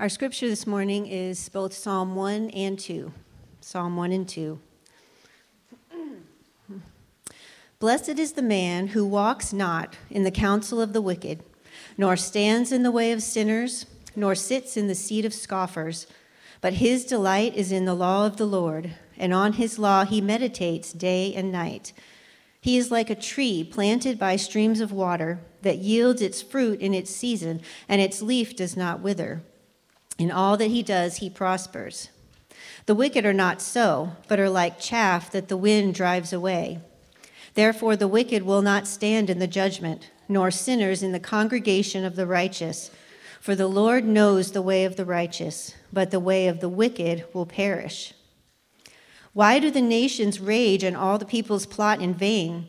Our scripture this morning is both Psalm 1 and 2. Psalm 1 and 2. Blessed is the man who walks not in the counsel of the wicked, nor stands in the way of sinners, nor sits in the seat of scoffers. But his delight is in the law of the Lord, and on his law he meditates day and night. He is like a tree planted by streams of water that yields its fruit in its season, and its leaf does not wither. In all that he does, he prospers. The wicked are not so, but are like chaff that the wind drives away. Therefore, the wicked will not stand in the judgment, nor sinners in the congregation of the righteous. For the Lord knows the way of the righteous, but the way of the wicked will perish. Why do the nations rage and all the peoples plot in vain?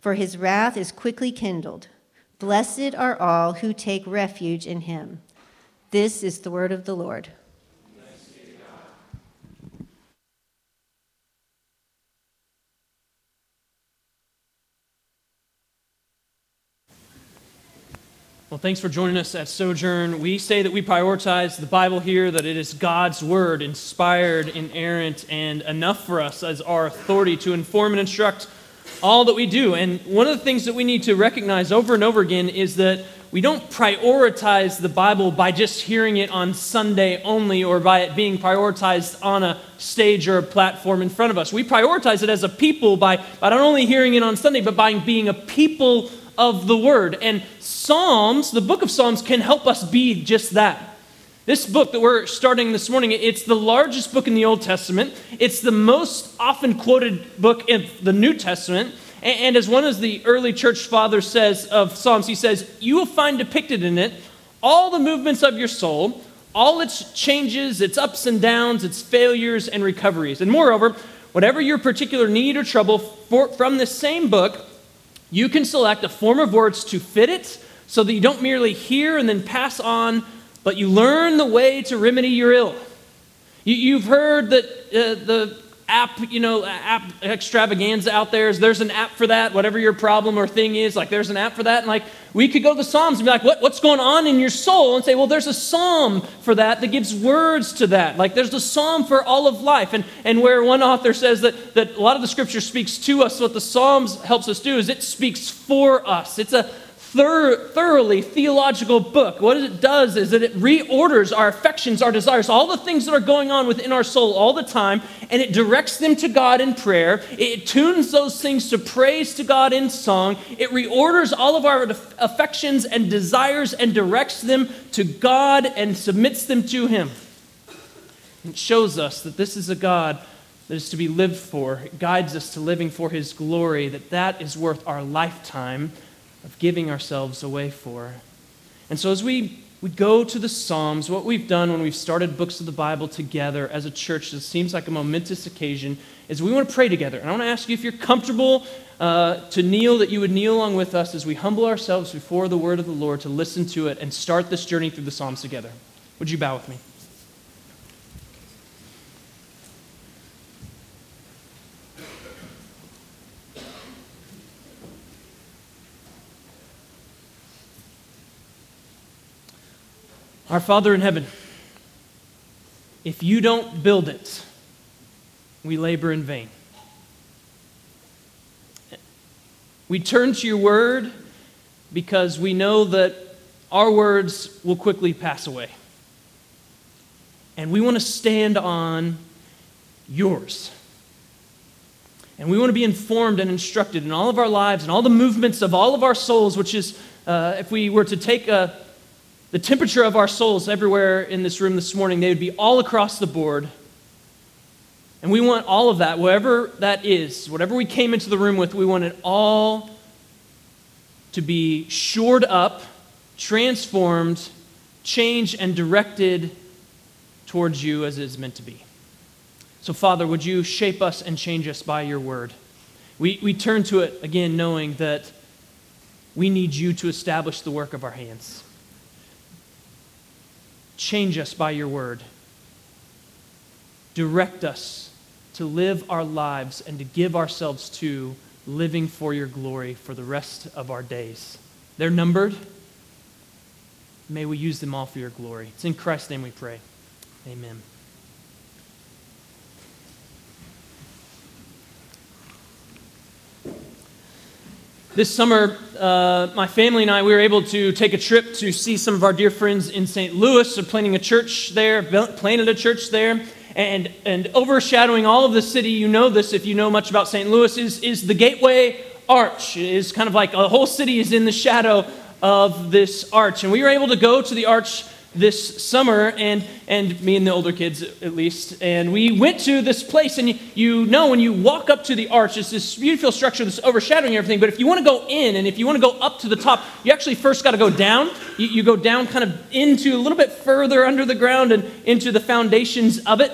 for his wrath is quickly kindled. Blessed are all who take refuge in him. This is the word of the Lord. Well, thanks for joining us at Sojourn. We say that we prioritize the Bible here, that it is God's Word, inspired, inerrant, and enough for us as our authority to inform and instruct all that we do. And one of the things that we need to recognize over and over again is that we don't prioritize the Bible by just hearing it on Sunday only or by it being prioritized on a stage or a platform in front of us. We prioritize it as a people by, by not only hearing it on Sunday, but by being a people of the Word. And Psalms, the book of Psalms, can help us be just that. This book that we're starting this morning, it's the largest book in the Old Testament. It's the most often quoted book in the New Testament. And as one of the early church fathers says of Psalms, he says, You will find depicted in it all the movements of your soul, all its changes, its ups and downs, its failures and recoveries. And moreover, whatever your particular need or trouble for, from this same book, you can select a form of words to fit it so that you don't merely hear and then pass on, but you learn the way to remedy your ill. You, have heard that uh, the app, you know, app extravaganza out there is there's an app for that, whatever your problem or thing is, like there's an app for that. And like we could go to the Psalms and be like, what, what's going on in your soul? And say, well, there's a psalm for that that gives words to that. Like there's a psalm for all of life. And, and where one author says that, that a lot of the scripture speaks to us, what the Psalms helps us do is it speaks for us. It's a thoroughly theological book. What it does is that it reorders our affections, our desires, all the things that are going on within our soul all the time, and it directs them to God in prayer. It tunes those things to praise to God in song. It reorders all of our affections and desires and directs them to God and submits them to Him. It shows us that this is a God that is to be lived for. It guides us to living for His glory, that that is worth our lifetime of giving ourselves away for. And so, as we, we go to the Psalms, what we've done when we've started books of the Bible together as a church, this seems like a momentous occasion, is we want to pray together. And I want to ask you if you're comfortable uh, to kneel, that you would kneel along with us as we humble ourselves before the word of the Lord to listen to it and start this journey through the Psalms together. Would you bow with me? Our Father in heaven, if you don't build it, we labor in vain. We turn to your word because we know that our words will quickly pass away. And we want to stand on yours. And we want to be informed and instructed in all of our lives and all the movements of all of our souls, which is, uh, if we were to take a, the temperature of our souls everywhere in this room this morning, they would be all across the board. And we want all of that, whatever that is, whatever we came into the room with, we want it all to be shored up, transformed, changed, and directed towards you as it is meant to be. So, Father, would you shape us and change us by your word? We, we turn to it again knowing that we need you to establish the work of our hands. Change us by your word. Direct us to live our lives and to give ourselves to living for your glory for the rest of our days. They're numbered. May we use them all for your glory. It's in Christ's name we pray. Amen. This summer, uh, my family and I, we were able to take a trip to see some of our dear friends in St. Louis. They're planning a church there, planted a church there. And, and overshadowing all of the city, you know this if you know much about St. Louis, is, is the Gateway Arch. It is kind of like a whole city is in the shadow of this arch. And we were able to go to the arch this summer, and, and me and the older kids at least, and we went to this place. And you, you know, when you walk up to the arch, it's this beautiful structure that's overshadowing everything. But if you want to go in and if you want to go up to the top, you actually first got to go down. You, you go down kind of into a little bit further under the ground and into the foundations of it.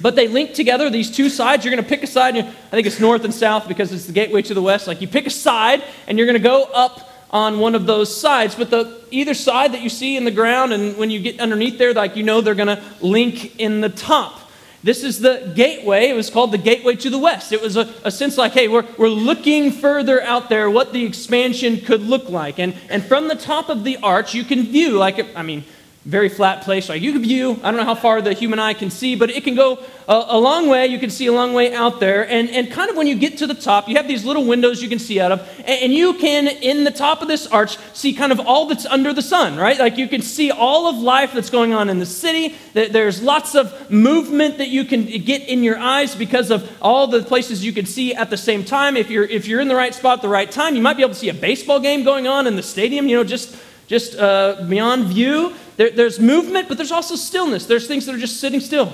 But they link together, these two sides. You're going to pick a side. I think it's north and south because it's the gateway to the west. Like you pick a side, and you're going to go up on one of those sides. But the either side that you see in the ground, and when you get underneath there, like you know they're going to link in the top. This is the gateway. It was called the gateway to the west. It was a, a sense like, hey, we're, we're looking further out there what the expansion could look like. And, and from the top of the arch, you can view, like, I mean, very flat place. Like you can view, I don't know how far the human eye can see, but it can go a, a, long way. You can see a long way out there. And, and kind of when you get to the top, you have these little windows you can see out of. And, and you can, in the top of this arch, see kind of all that's under the sun, right? Like you can see all of life that's going on in the city. There's lots of movement that you can get in your eyes because of all the places you can see at the same time. If you're, if you're in the right spot at the right time, you might be able to see a baseball game going on in the stadium, you know, just just uh, beyond view. There, there's movement, but there's also stillness. There's things that are just sitting still.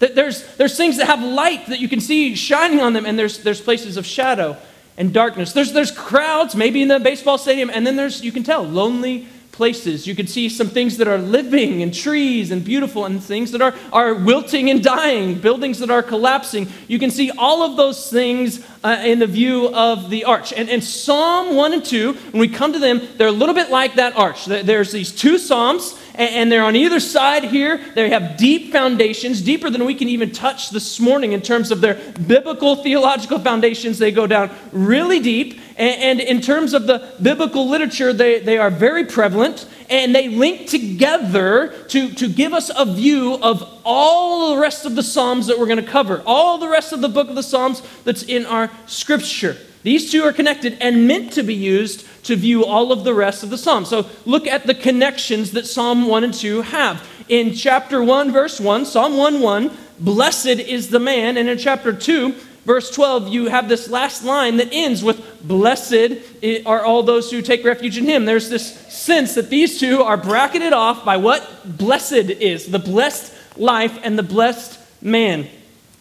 There's, there's things that have light that you can see shining on them, and there's, there's places of shadow and darkness. There's, there's crowds, maybe in the baseball stadium, and then there's, you can tell, lonely places. You can see some things that are living and trees and beautiful and things that are, are wilting and dying, buildings that are collapsing. You can see all of those things uh, in the view of the arch. And, and Psalm 1 and 2, when we come to them, they're a little bit like that arch. There's these two Psalms, and they're on either side here. They have deep foundations, deeper than we can even touch this morning in terms of their biblical theological foundations. They go down really deep. And, in terms of the biblical literature, they, they are very prevalent and they link together to, to give us a view of all the rest of the Psalms that we're going to cover, all the rest of the book of the Psalms that's in our scripture. These two are connected and meant to be used to view all of the rest of the Psalms. So look at the connections that Psalm 1 and 2 have. In chapter 1, verse 1, Psalm 1 1, blessed is the man. And in chapter 2, verse 12, you have this last line that ends with, Blessed are all those who take refuge in him. There's this sense that these two are bracketed off by what blessed is the blessed life and the blessed man.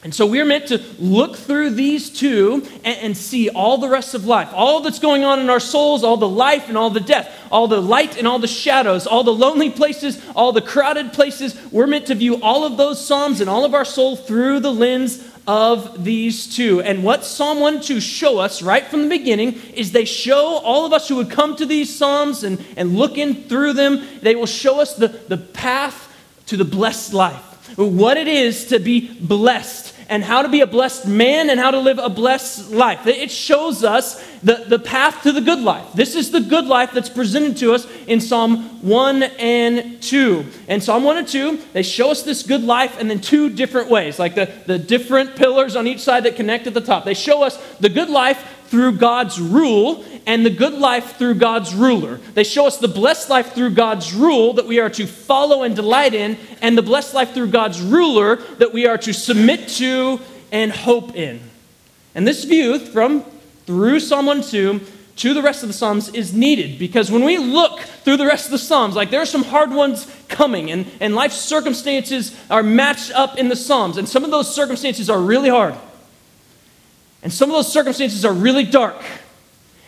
And so we're meant to look through these two and, and, see all the rest of life, all that's going on in our souls, all the life and all the death, all the light and all the shadows, all the lonely places, all the crowded places. We're meant to view all of those Psalms and all of our soul through the lens of these two. And what Psalm 1 and 2 show us right from the beginning is they show all of us who would come to these Psalms and, and look in through them, they will show us the, the path to the blessed life. What it is to be blessed and how to be a blessed man and how to live a blessed life. It shows us the, the path to the good life. This is the good life that's presented to us in Psalm 1 and 2. And Psalm 1 and 2, they show us this good life and then two different ways, like the, the different pillars on each side that connect at the top. They show us the good life through God's rule and the good life through God's ruler. They show us the blessed life through God's rule that we are to follow and delight in, and the blessed life through God's ruler that we are to submit to and hope in. And this view from through Psalm 1 2 to the rest of the Psalms is needed because when we look through the rest of the Psalms, like there are some hard ones coming, and, and life circumstances are matched up in the Psalms, and some of those circumstances are really hard. And some of those circumstances are really dark.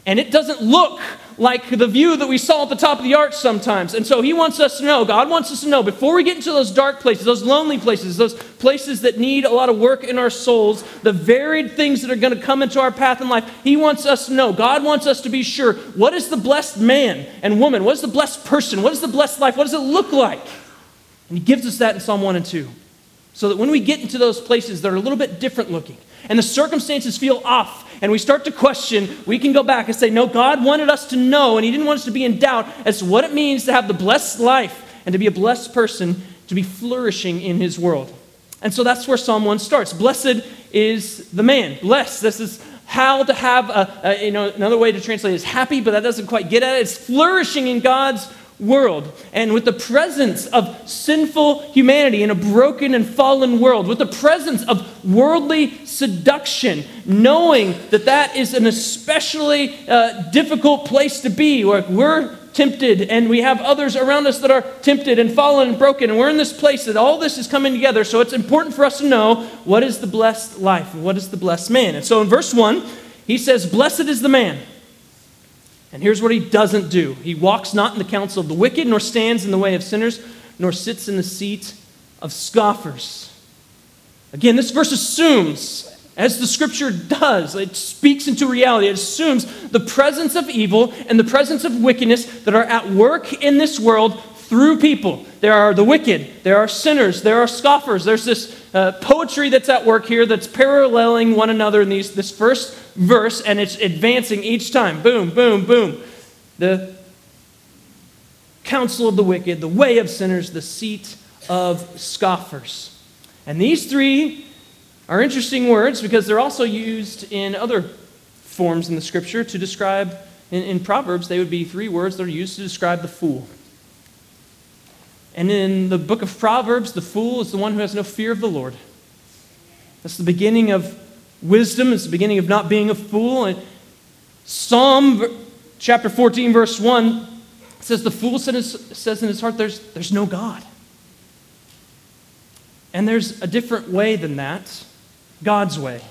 And it doesn't look like the view that we saw at the top of the arch sometimes. And so he wants us to know, God wants us to know, before we get into those dark places, those lonely places, those places that need a lot of work in our souls, the varied things that are going to come into our path in life, he wants us to know, God wants us to be sure, what is the blessed man and woman? What is the blessed person? What is the blessed life? What does it look like? And he gives us that in Psalm 1 and 2. So that when we get into those places that are a little bit different looking, and the circumstances feel off, and we start to question, we can go back and say, No, God wanted us to know, and He didn't want us to be in doubt as to what it means to have the blessed life and to be a blessed person, to be flourishing in His world. And so that's where Psalm 1 starts. Blessed is the man. Blessed. This is how to have a, a, you know, another way to translate is happy, but that doesn't quite get at it. It's flourishing in God's world and with the presence of sinful humanity in a broken and fallen world, with the presence of worldly seduction, knowing that that is an especially uh, difficult place to be, where we're tempted and we have others around us that are tempted and fallen and broken, and we're in this place that all this is coming together. So it's important for us to know what is the blessed life and what is the blessed man. And so in verse 1, he says, Blessed is the man and here's what he doesn't do He walks not in the counsel of the wicked, nor stands in the way of sinners, nor sits in the seat of scoffers. Again, this verse assumes, as the scripture does, it speaks into reality. It assumes the presence of evil and the presence of wickedness that are at work in this world through people. There are the wicked, there are sinners, there are scoffers. There's this uh, poetry that's at work here that's paralleling one another in these, this first verse, and it's advancing each time. Boom, boom, boom. The counsel of the wicked, the way of sinners, the seat of scoffers. And these three are interesting words because they're also used in other forms in the scripture to describe, in, in Proverbs, they would be three words that are used to describe the fool. And in the book of Proverbs, the fool is the one who has no fear of the Lord. That's the beginning of wisdom, it's the beginning of not being a fool. And Psalm chapter 14, verse 1 says, The fool says in his heart, there's, there's no God. And there's a different way than that God's way.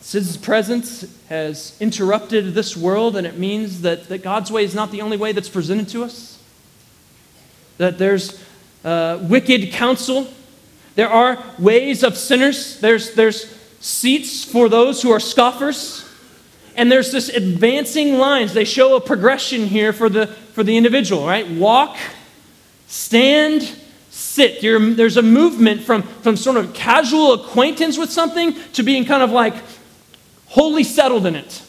His presence has interrupted this world, and it means that, that God's way is not the only way that's presented to us that there's uh, wicked counsel. There are ways of sinners. There's, there's seats for those who are scoffers. And there's this advancing lines. They show a progression here for the, for the individual, right? Walk, stand, sit. You're, there's a movement from, from sort of casual acquaintance with something to being kind of like wholly settled in it.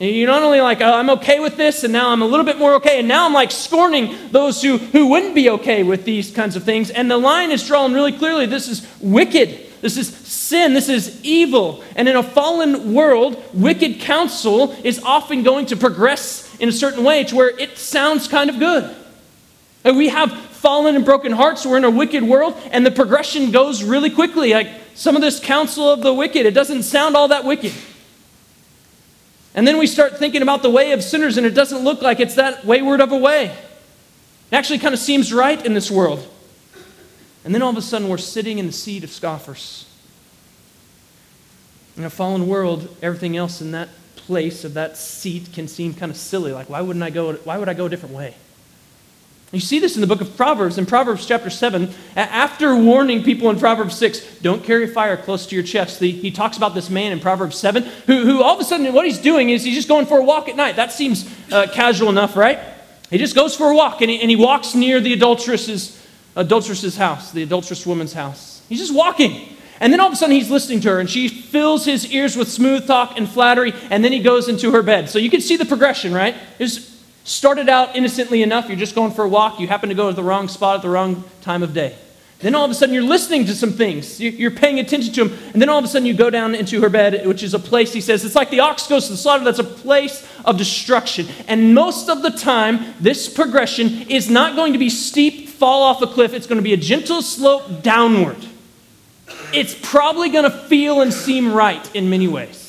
You're not only like, oh, I'm okay with this, and now I'm a little bit more okay, and now I'm like scorning those who, who wouldn't be okay with these kinds of things. And the line is drawn really clearly. This is wicked. This is sin. This is evil. And in a fallen world, wicked counsel is often going to progress in a certain way to where it sounds kind of good. And we have fallen and broken hearts. We're in a wicked world, and the progression goes really quickly. Like some of this counsel of the wicked, it doesn't sound all that wicked. And then we start thinking about the way of sinners, and it doesn't look like it's that wayward of a way. It actually kind of seems right in this world. And then all of a sudden, we're sitting in the seat of scoffers. In a fallen world, everything else in that place of that seat can seem kind of silly. Like, why wouldn't I go? Why would I go a different way? You see this in the book of Proverbs, in Proverbs chapter 7. After warning people in Proverbs 6, don't carry fire close to your chest, he, he talks about this man in Proverbs 7 who, who all of a sudden, what he's doing is he's just going for a walk at night. That seems uh, casual enough, right? He just goes for a walk and he, and he walks near the adulteress's, adulteress's house, the adulterous woman's house. He's just walking. And then all of a sudden he's listening to her and she fills his ears with smooth talk and flattery and then he goes into her bed. So you can see the progression, right? It's Started out innocently enough, you're just going for a walk, you happen to go to the wrong spot at the wrong time of day. Then all of a sudden you're listening to some things. You're paying attention to them. And then all of a sudden you go down into her bed, which is a place, he says, it's like the ox goes to the slaughter. That's a place of destruction. And most of the time, this progression is not going to be steep, fall off a cliff. It's going to be a gentle slope downward. It's probably going to feel and seem right in many ways.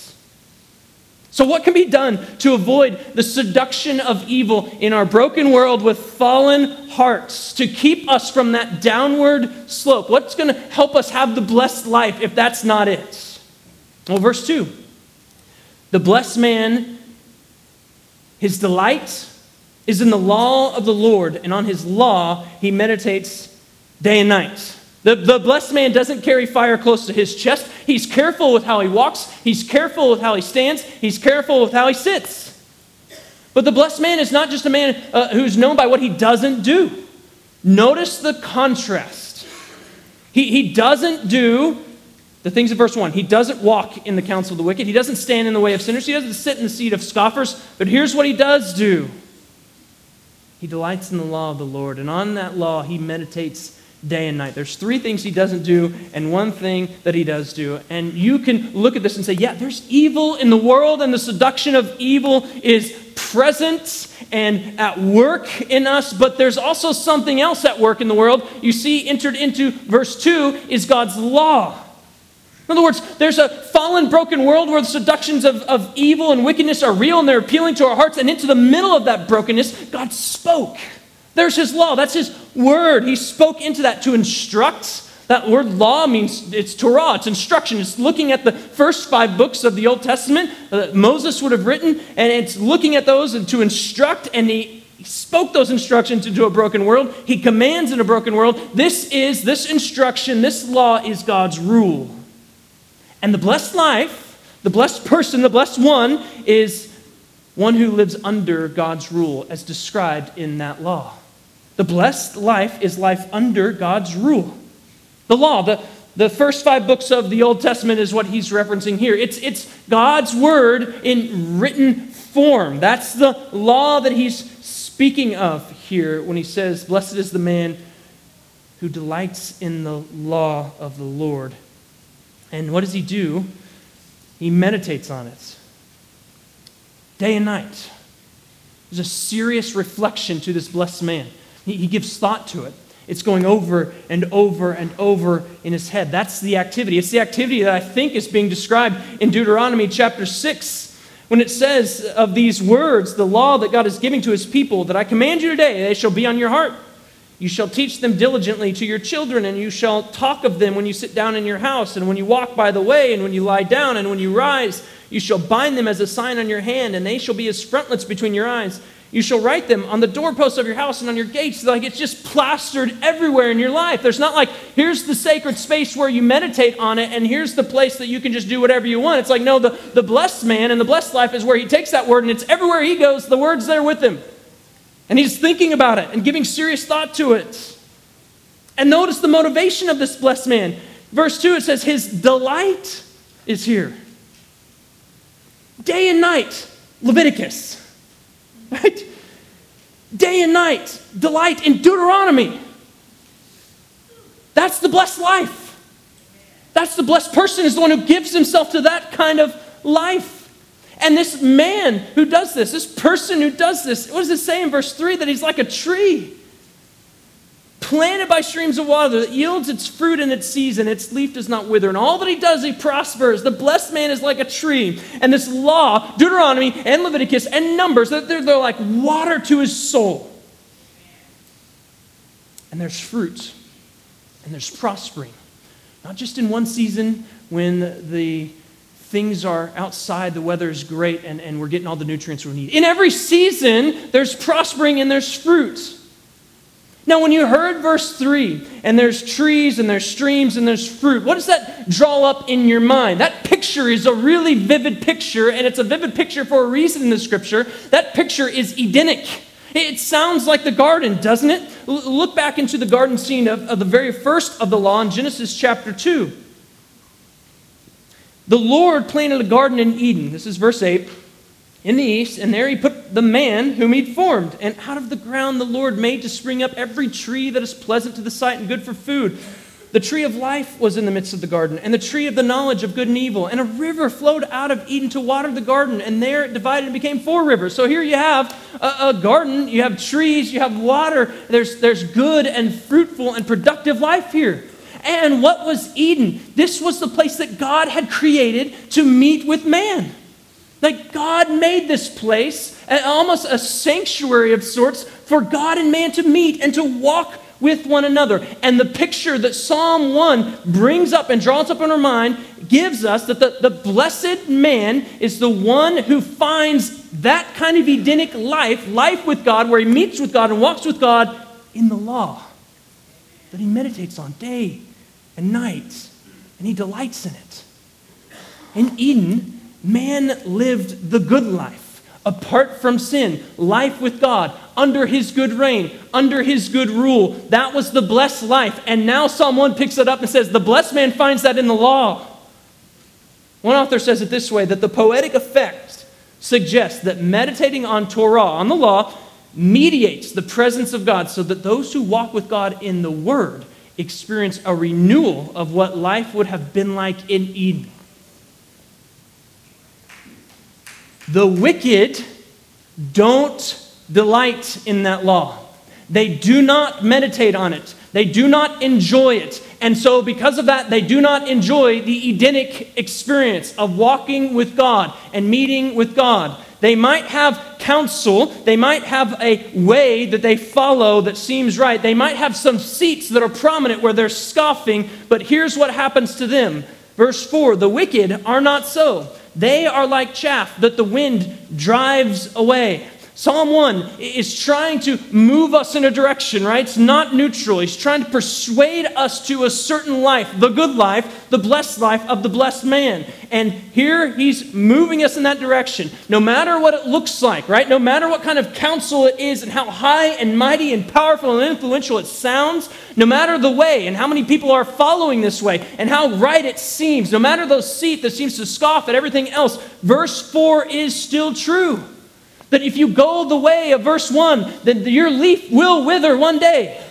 So, what can be done to avoid the seduction of evil in our broken world with fallen hearts to keep us from that downward slope? What's going to help us have the blessed life if that's not it? Well, verse 2 The blessed man, his delight is in the law of the Lord, and on his law he meditates day and night. The, the blessed man doesn't carry fire close to his chest. He's careful with how he walks, he's careful with how he stands, he's careful with how he sits. But the blessed man is not just a man uh, who's known by what he doesn't do. Notice the contrast. He, he doesn't do the things of verse 1. He doesn't walk in the counsel of the wicked. He doesn't stand in the way of sinners. He doesn't sit in the seat of scoffers. But here's what he does do He delights in the law of the Lord, and on that law he meditates day and night. There's three things he doesn't do and one thing that he does do. And you can look at this and say, yeah, there's evil in the world, and the seduction of evil is present and at work in us, but there's also something else at work in the world. You see, entered into verse 2 is God's law. In other words, there's a fallen, broken world where the seductions of, of evil and wickedness are real and they're appealing to our hearts. And into the middle of that brokenness, God spoke. There's his law. That's his word. He spoke into that to instruct. That word law means it's Torah, it's instruction. It's looking at the first five books of the Old Testament that Moses would have written, and it's looking at those to instruct, and he spoke those instructions into a broken world. He commands in a broken world. This is, this instruction, this law is God's rule. And the blessed life, the blessed person, the blessed one is one who lives under God's rule as described in that law. The blessed life is life under God's rule. The law, the, the first five books of the Old Testament is what he's referencing here. It's, it's God's word in written form. That's the law that he's speaking of here when he says, Blessed is the man who delights in the law of the Lord. And what does he do? He meditates on it day and night. There's a serious reflection to this blessed man. He, he gives thought to it. It's going over and over and over in his head. That's the activity. It's the activity that I think is being described in Deuteronomy chapter 6 when it says of these words, the law that God is giving to his people, that I command you today, they shall be on your heart. You shall teach them diligently to your children, and you shall talk of them when you sit down in your house, and when you walk by the way, and when you lie down, and when you rise. You shall bind them as a sign on your hand, and they shall be as frontlets between your eyes. You shall write them on the doorposts of your house and on your gates. Like it's just plastered everywhere in your life. There's not like, here's the sacred space where you meditate on it, and here's the place that you can just do whatever you want. It's like, no, the, the blessed man and the blessed life is where he takes that word, and it's everywhere he goes, the word's there with him. And he's thinking about it and giving serious thought to it. And notice the motivation of this blessed man. Verse 2, it says, His delight is here. Day and night, Leviticus. Right? Day and night, delight in Deuteronomy. That's the blessed life. That's the blessed person, is the one who gives himself to that kind of life. And this man who does this, this person who does this, what does it say in verse 3? That he's like a tree planted by streams of water that yields its fruit in its season, its leaf does not wither. And all that he does, he prospers. The blessed man is like a tree. And this law, Deuteronomy and Leviticus and Numbers, they're, they're like water to his soul. And there's fruit, and there's prospering. Not just in one season when the things are outside, the weather is great, and, and we're getting all the nutrients we need. In every season, there's prospering and there's fruit. Now, when you heard verse 3, and there's trees and there's streams and there's fruit, what does that draw up in your mind? That picture is a really vivid picture, and it's a vivid picture for a reason in the scripture. That picture is Edenic. It sounds like the garden, doesn't it? Look back into the garden scene of, of the very first of the law in Genesis chapter 2. The Lord planted a garden in Eden. This is verse 8 in the east, and there he put the man whom he'd formed. And out of the ground the Lord made to spring up every tree that is pleasant to the sight and good for food. The tree of life was in the midst of the garden, and the tree of the knowledge of good and evil. And a river flowed out of Eden to water the garden, and there it divided and became four rivers. So here you have a, a garden, you have trees, you have water. There's, there's good and fruitful and productive life here. And what was Eden? This was the place that God had created to meet with man. Like God made this place almost a sanctuary of sorts for God and man to meet and to walk with one another. And the picture that Psalm 1 brings up and draws up in our mind gives us that the, the blessed man is the one who finds that kind of Edenic life, life with God, where he meets with God and walks with God in the law that he meditates on day and night, and he delights in it. In Eden, man lived the good life apart from sin, life with God, under his good reign, under his good rule. That was the blessed life. And now Psalm 1 picks it up and says, The blessed man finds that in the law. One author says it this way that the poetic effect suggests that meditating on Torah, on the law, mediates the presence of God so that those who walk with God in the Word experience a renewal of what life would have been like in Eden. The wicked don't delight in that law. They do not meditate on it. They do not enjoy it. And so, because of that, they do not enjoy the Edenic experience of walking with God and meeting with God. They might have counsel, they might have a way that they follow that seems right. They might have some seats that are prominent where they're scoffing, but here's what happens to them. Verse 4 The wicked are not so. They are like chaff that the wind drives away. Psalm 1 is trying to move us in a direction, right? It's not neutral. He's trying to persuade us to a certain life, the good life, the blessed life of the blessed man. And here he's moving us in that direction. No matter what it looks like, right? No matter what kind of counsel it is and how high and mighty and powerful and influential it sounds, no matter the way and how many people are following this way and how right it seems, no matter those seat that seems to scoff at everything else, verse 4 is still true. That if you go the way of verse 1, then your leaf will wither one day.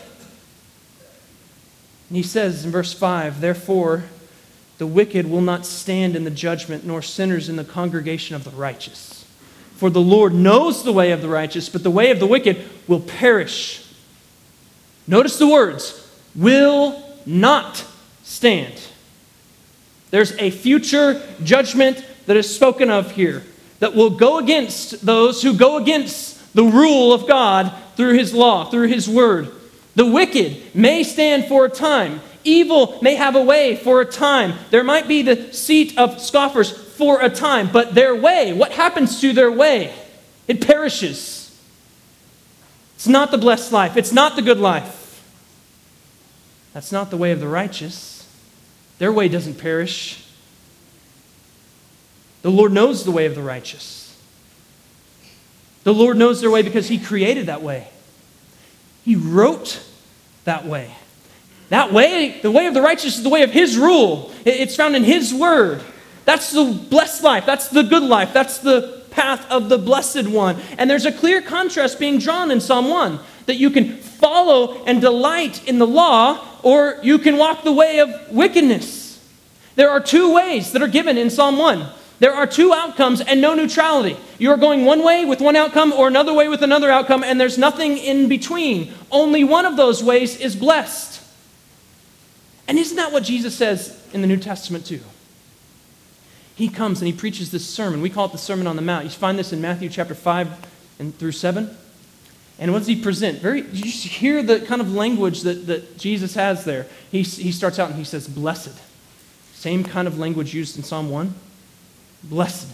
And he says in verse 5, Therefore, the wicked will not stand in the judgment, nor sinners in the congregation of the righteous. For the Lord knows the way of the righteous, but the way of the wicked will perish. Notice the words will not stand. There's a future judgment that is spoken of here that will go against those who go against the rule of God through his law, through his word. The wicked may stand for a time. Evil may have a way for a time. There might be the seat of scoffers for a time, but their way, what happens to their way? It perishes. It's not the blessed life, it's not the good life. That's not the way of the righteous. Their way doesn't perish. The Lord knows the way of the righteous. The Lord knows their way because He created that way. He wrote that way. That way, the way of the righteous is the way of His rule. It's found in His word. That's the blessed life. That's the good life. That's the path of the blessed one. And there's a clear contrast being drawn in Psalm 1 that you can follow and delight in the law, or you can walk the way of wickedness. There are two ways that are given in Psalm 1 there are two outcomes and no neutrality. You are going one way with one outcome or another way with another outcome, and there's nothing in between. Only one of those ways is blessed. And isn't that what Jesus says in the New Testament, too? He comes and he preaches this sermon. We call it the Sermon on the Mount. You find this in Matthew chapter 5 and through 7. And what does he present? Very, you hear the kind of language that, that Jesus has there. He, he starts out and he says, Blessed. Same kind of language used in Psalm 1 blessed.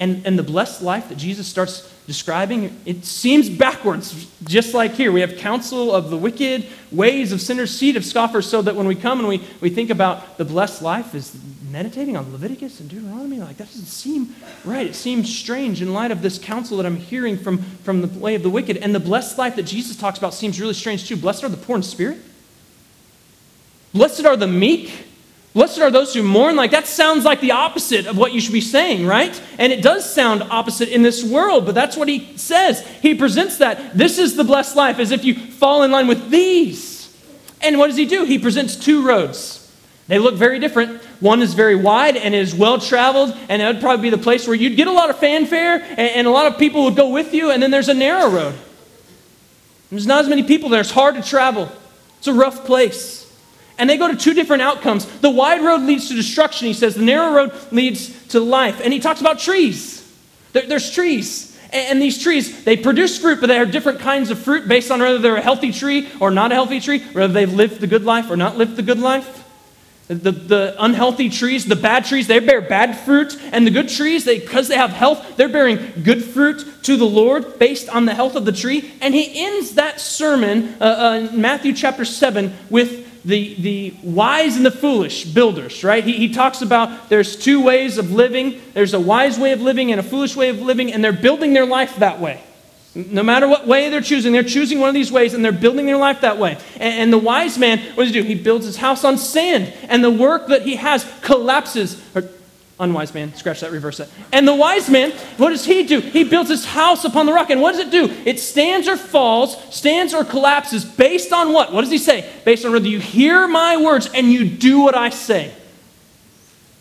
And, and the blessed life that Jesus starts describing, it seems backwards, just like here. We have counsel of the wicked, ways of sinners, seed of scoffers, so that when we come and we, we think about the blessed life is meditating on Leviticus and Deuteronomy, like that doesn't seem right. It seems strange in light of this counsel that I'm hearing from, from the way of the wicked. And the blessed life that Jesus talks about seems really strange too. Blessed are the poor in spirit. Blessed are the meek. Blessed are those who mourn. Like that sounds like the opposite of what you should be saying, right? And it does sound opposite in this world, but that's what he says. He presents that. This is the blessed life, as if you fall in line with these. And what does he do? He presents two roads. They look very different. One is very wide and is well traveled, and that would probably be the place where you'd get a lot of fanfare and, and, a lot of people would go with you. And then there's a narrow road. There's not as many people there. It's hard to travel, it's a rough place. And they go to two different outcomes. The wide road leads to destruction, he says. The narrow road leads to life. And he talks about trees. There, there's trees. And these trees, they produce fruit, but they are different kinds of fruit based on whether they're a healthy tree or not a healthy tree, whether they've lived the good life or not lived the good life. The, the unhealthy trees, the bad trees, they bear bad fruit. And the good trees, they, because they have health, they're bearing good fruit to the Lord based on the health of the tree. And he ends that sermon, uh, uh, in Matthew chapter 7, with the, the wise and the foolish builders, right? He, he talks about there's two ways of living there's a wise way of living and a foolish way of living, and they're building their life that way. No matter what way they're choosing, they're choosing one of these ways and they're building their life that way. And, and, the wise man, what does he do? He builds his house on sand, and the work that he has collapses. Or, unwise man, scratch that, reverse that. And the wise man, what does he do? He builds his house upon the rock. And what does it do? It stands or falls, stands or collapses based on what? What does he say? Based on whether you hear my words and you do what I say.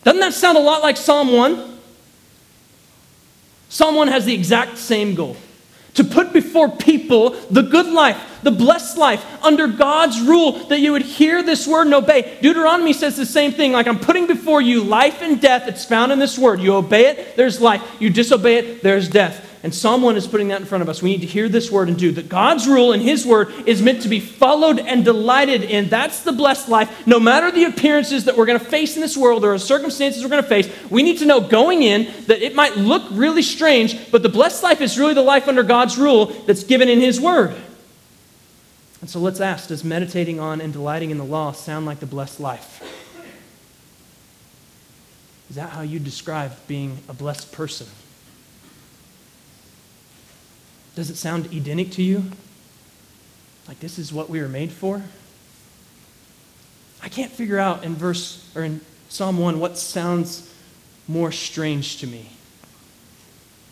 Doesn't that sound a lot like Psalm 1? Psalm 1 has the exact same goal to put before people the good life, the blessed life under God's rule, that you would hear this word and obey. Deuteronomy says the same thing like, I'm putting before you life and death. It's found in this word. You obey it, there's life. You disobey it, there's death. And Psalm 1 is putting that in front of us. We need to hear this word and do. That God's rule and His word is meant to be followed and delighted in. That's the blessed life. No matter the appearances that we're going to face in this world or the circumstances we're going to face, we need to know going in that it might look really strange, but the blessed life is really the life under God's rule that's given in His word. And so let's ask Does meditating on and delighting in the law sound like the blessed life? Is that how you describe being a blessed person? Does it sound Edenic to you? Like this is what we were made for? I can't figure out in verse or in Psalm 1 what sounds more strange to me.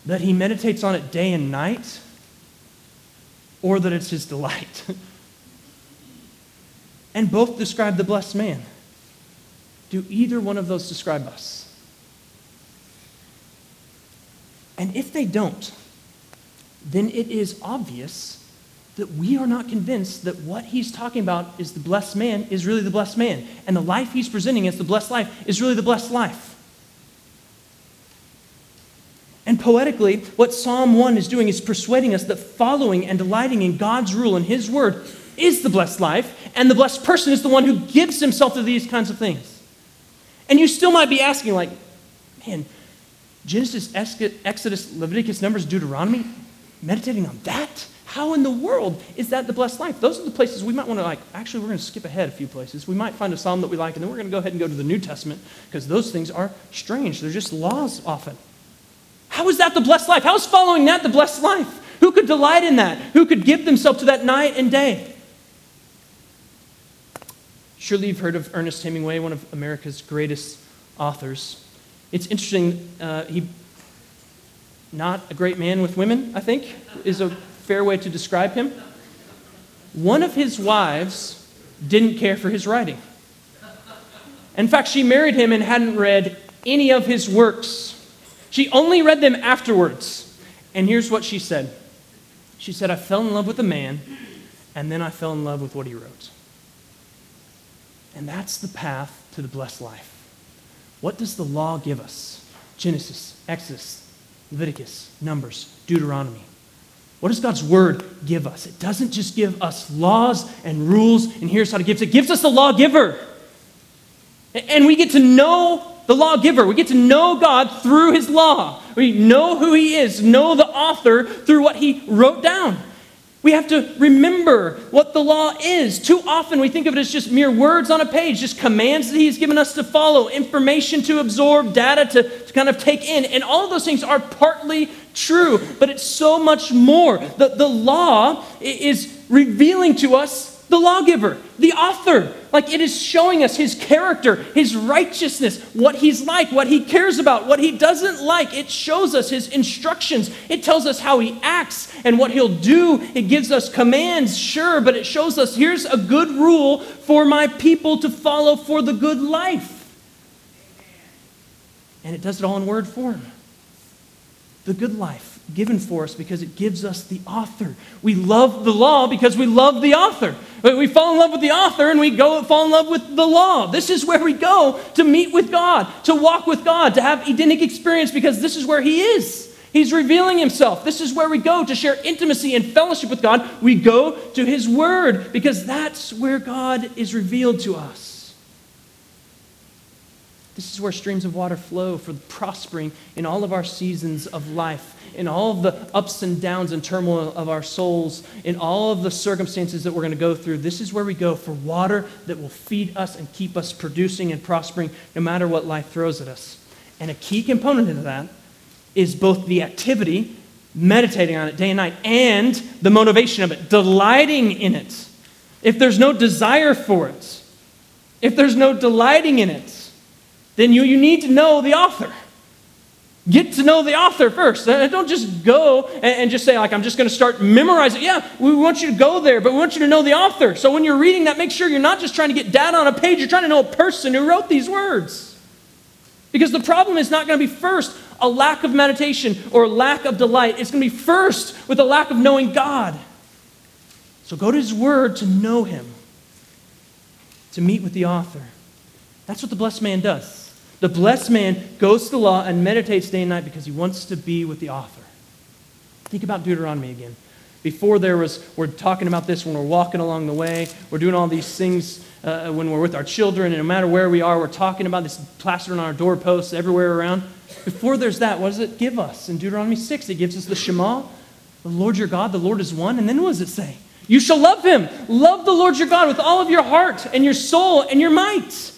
That he meditates on it day and night, or that it's his delight. and both describe the blessed man. Do either one of those describe us? And if they don't, then it is obvious that we are not convinced that what he's talking about is the blessed man is really the blessed man. And the life he's presenting as the blessed life is really the blessed life. And poetically, what Psalm 1 is doing is persuading us that following and delighting in God's rule and his word is the blessed life, and the blessed person is the one who gives himself to these kinds of things. And you still might be asking, like, man, Genesis, Exodus, Leviticus, Numbers, Deuteronomy, meditating on that? How in the world is that the blessed life? Those are the places we might want to like. Actually, we're going to skip ahead a few places. We might find a psalm that we like, and then we're going to go ahead and go to the New Testament because those things are strange. They're just laws often. How is that the blessed life? How is following that the blessed life? Who could delight in that? Who could give themselves to that night and day? Surely you've heard of Ernest Hemingway, one of America's greatest authors. It's interesting, uh, he not a great man with women, I think, is a fair way to describe him. One of his wives didn't care for his writing. In fact, she married him and hadn't read any of his works. She only read them afterwards. And here's what she said She said, I fell in love with a man, and then I fell in love with what he wrote. And that's the path to the blessed life. What does the law give us? Genesis, Exodus, Leviticus, Numbers, Deuteronomy. What does God's word give us? It doesn't just give us laws and rules, and here's how it. It gives us the lawgiver. And we get to know the lawgiver. We get to know God through his law. We know who he is, know the author through what he wrote down. We have to remember what the law is. Too often we think of it as just mere words on a page, just commands that He's given us to follow, information to absorb, data to, to kind of take in. And all of those things are partly true, but it's so much more. The, the law is revealing to us the lawgiver, the author. Like it is showing us his character, his righteousness, what he's like, what he cares about, what he doesn't like. It shows us his instructions. It tells us how he acts and what he'll do. It gives us commands, sure, but it shows us here's a good rule for my people to follow for the good life. And it does it all in word form. The good life given for us because it gives us the author. We love the law because we love the author. We fall in love with the author and we go fall in love with the law. This is where we go to meet with God, to walk with God, to have Edenic experience because this is where He is. He's revealing Himself. This is where we go to share intimacy and fellowship with God. We go to His Word because that's where God is revealed to us. This is where streams of water flow for prospering in all of our seasons of life, in all of the ups and downs and turmoil of our souls, in all of the circumstances that we're going to go through. This is where we go for water that will feed us and keep us producing and prospering no matter what life throws at us. And a key component of that is both the activity, meditating on it day and night, and the motivation of it, delighting in it. If there's no desire for it, if there's no delighting in it, then you, you need to know the author. Get to know the author first. Uh, uh, don't just go and, and just say, like, I'm just going to start memorizing. Yeah, we want you to go there, but we want you to know the author. So when you're reading that, make sure you're not just trying to get data on a page, you're trying to know a person who wrote these words. Because the problem is not going to be first a lack of meditation or lack of delight. It's going to be first with a lack of knowing God. So go to His Word to know Him, to meet with the author. That's what the blessed man does. The blessed man goes to the law and meditates day and night because he wants to be with the author. Think about Deuteronomy again. Before there was, we're talking about this when we're walking along the way. We're doing all these things uh, when we're with our children, and no matter where we are, we're talking about this plastered on our doorposts everywhere around. Before there's that, what does it give us? In Deuteronomy 6, it gives us the Shema, the Lord your God, the Lord is one. And then what does it say? You shall love him. Love the Lord your God with all of your heart and your soul and your might.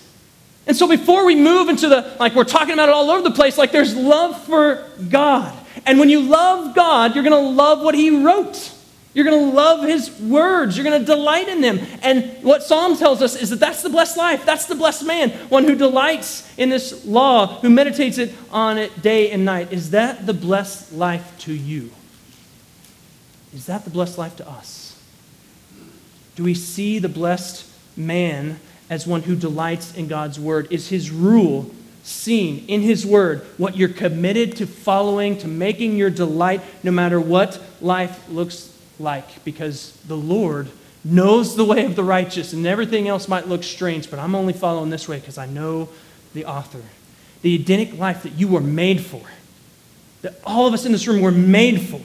And so before we move into the, like we're talking about it all over the place, like there's love for God. And when you love God, you're going to love what He wrote. You're going to love His words. You're going to delight in them. And what Psalm tells us is that that's the blessed life. That's the blessed man, one who delights in this law, who meditates it on it day and night. Is that the blessed life to you? Is that the blessed life to us? Do we see the blessed man as one who delights in God's word? Is his rule seen in his word, what you're committed to following, to making your delight, no matter what life looks like? Because the Lord knows the way of the righteous, and everything else might look strange, but I'm only following this way because I know the author. The Edenic life that you were made for, that all of us in this room were made for.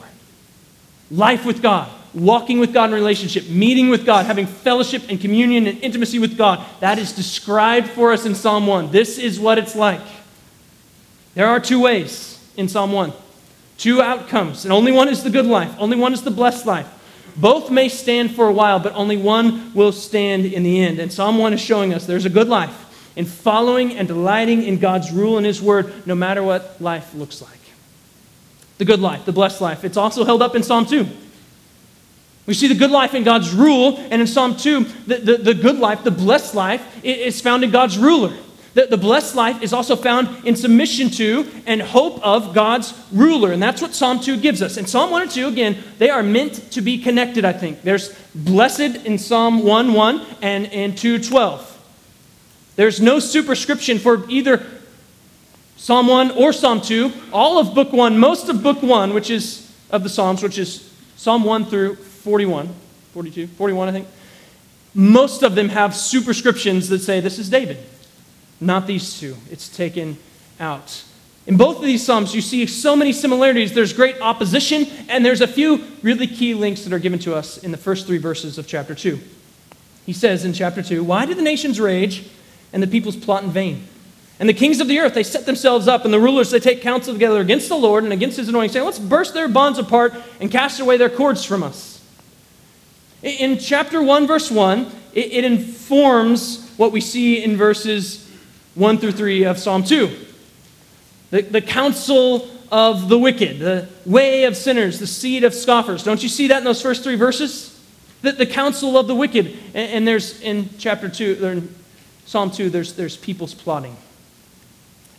Life with God, walking with God in relationship, meeting with God, having fellowship and communion and intimacy with God. That is described for us in Psalm 1. This is what it's like. There are two ways in Psalm 1, two outcomes, and only one is the good life, only one is the blessed life. Both may stand for a while, but only one will stand in the end. And Psalm 1 is showing us there's a good life in following and delighting in God's rule and His word, no matter what life looks like. The good life, the blessed life. It's also held up in Psalm 2. We see the good life in God's rule, and in Psalm 2, the, the, the good life, the blessed life, is found in God's ruler. The, the blessed life is also found in submission to and hope of God's ruler. And that's what Psalm 2 gives us. And Psalm 1 and 2, again, they are meant to be connected, I think. There's blessed in Psalm 1 1 and in 2 12. There's no superscription for either Psalm 1 or Psalm 2. All of Book 1, most of Book 1, which is of the Psalms, which is Psalm 1 through 41, 42, 41, I think. Most of them have superscriptions that say this is David, not these two. It's taken out. In both of these Psalms, you see so many similarities. There's great opposition, and there's a few really key links that are given to us in the first three verses of chapter 2. He says in chapter 2 Why do the nations rage and the peoples plot in vain? And the kings of the earth, they set themselves up, and the rulers, they take counsel together against the Lord and against his anointing, saying, Let's burst their bonds apart and cast away their cords from us. In chapter 1, verse 1, it, informs what we see in verses 1 through 3 of Psalm 2. The, the counsel of the wicked, the way of sinners, the seed of scoffers. Don't you see that in those first three verses? the, the counsel of the wicked. And, and there's in chapter 2, or in Psalm 2, there's, there's people's plotting.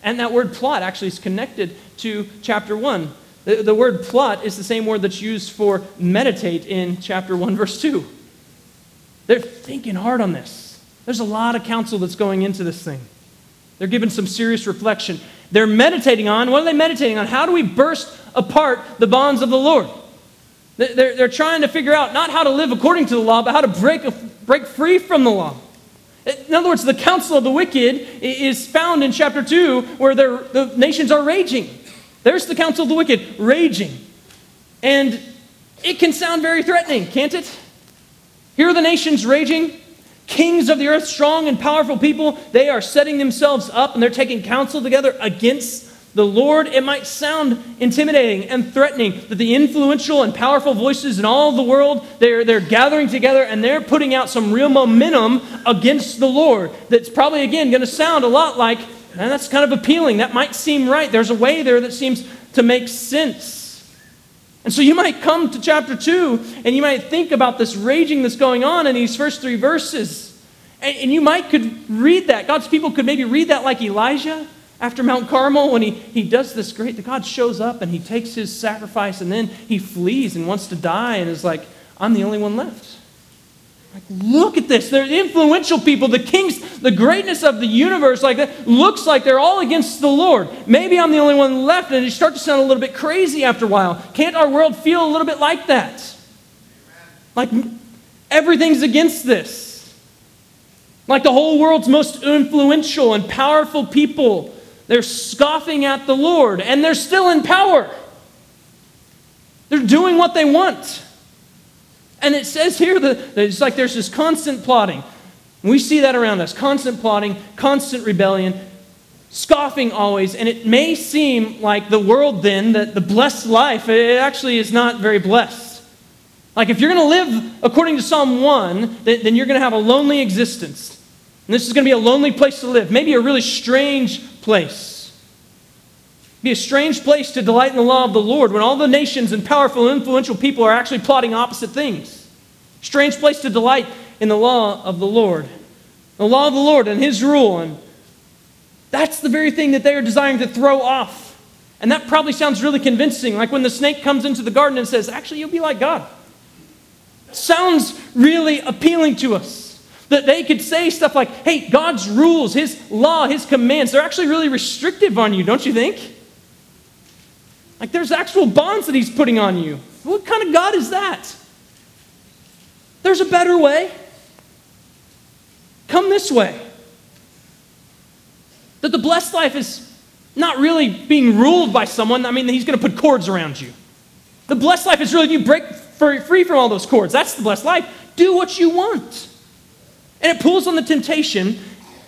And that word plot actually is connected to chapter 1. The, the word plot is the same word that's used for meditate in chapter 1, verse 2. They're thinking hard on this. There's a lot of counsel that's going into this thing. They're given some serious reflection. They're meditating on what are they meditating on? How do we burst apart the bonds of the Lord? They're, they're trying to figure out not how to live according to the law, but how to break, break free from the law. In other words, the counsel of the wicked is found in chapter 2 where the nations are raging. There's the counsel of the wicked, raging. And it can sound very threatening, can't it? Here are the nations raging. Kings of the earth, strong and powerful people, they are setting themselves up and they're taking counsel together against the Lord, it might sound intimidating and threatening that the influential and powerful voices in all the world, they're, they're gathering together and they're putting out some real momentum against the Lord. That's probably, again, going to sound a lot like, and that's kind of appealing. That might seem right. There's a way there that seems to make sense. And so you might come to chapter 2 and you might think about this raging that's going on in these first three verses. And, and you might could read that. God's people could maybe read that like Elijah after Mount Carmel, when he, he does this great, the God shows up and he takes his sacrifice and then he flees and wants to die and is like, I'm the only one left. Look at this. They're influential people. The kings, the greatness of the universe, like that, looks like they're all against the Lord. Maybe I'm the only one left, and you start to sound a little bit crazy after a while. Can't our world feel a little bit like that? Like everything's against this. Like the whole world's most influential and powerful people they're scoffing at the Lord, and they're still in power. They're doing what they want. And it says here that it's like there's this constant plotting. We see that around us constant plotting, constant rebellion, scoffing always. And it may seem like the world then, that the blessed life, it actually is not very blessed. Like if you're going to live according to Psalm 1, then you're going to have a lonely existence. And this is going to be a lonely place to live, maybe a really strange place. Be a strange place to delight in the law of the Lord when all the nations and powerful influential people are actually plotting opposite things. Strange place to delight in the law of the Lord. The law of the Lord and his rule. And that's the very thing that they are desiring to throw off. And that probably sounds really convincing, like when the snake comes into the garden and says, Actually, you'll be like God. Sounds really appealing to us. That they could say stuff like, hey, God's rules, His law, His commands, they're actually really restrictive on you, don't you think? Like there's actual bonds that He's putting on you. What kind of God is that? There's a better way. Come this way. That the blessed life is not really being ruled by someone. I mean, He's going to put cords around you. The blessed life is really you break free from all those cords. That's the blessed life. Do what you want. And it pulls on the temptation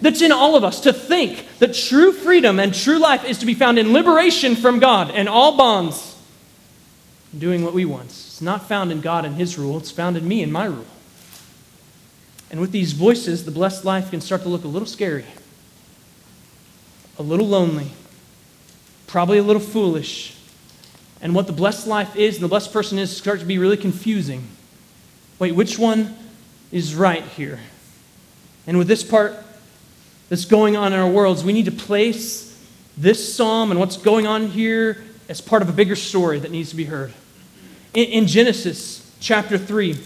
that's in all of us to think that true freedom and true life is to be found in liberation from God and all bonds, doing what we want. It's not found in God and His rule, it's found in me and my rule. And with these voices, the blessed life can start to look a little scary, a little lonely, probably a little foolish. And what the blessed life is and the blessed person is starts to be really confusing. Wait, which one is right here? And with this part that's going on in our worlds, we need to place this psalm and what's going on here as part of a bigger story that needs to be heard. In, in Genesis chapter 3,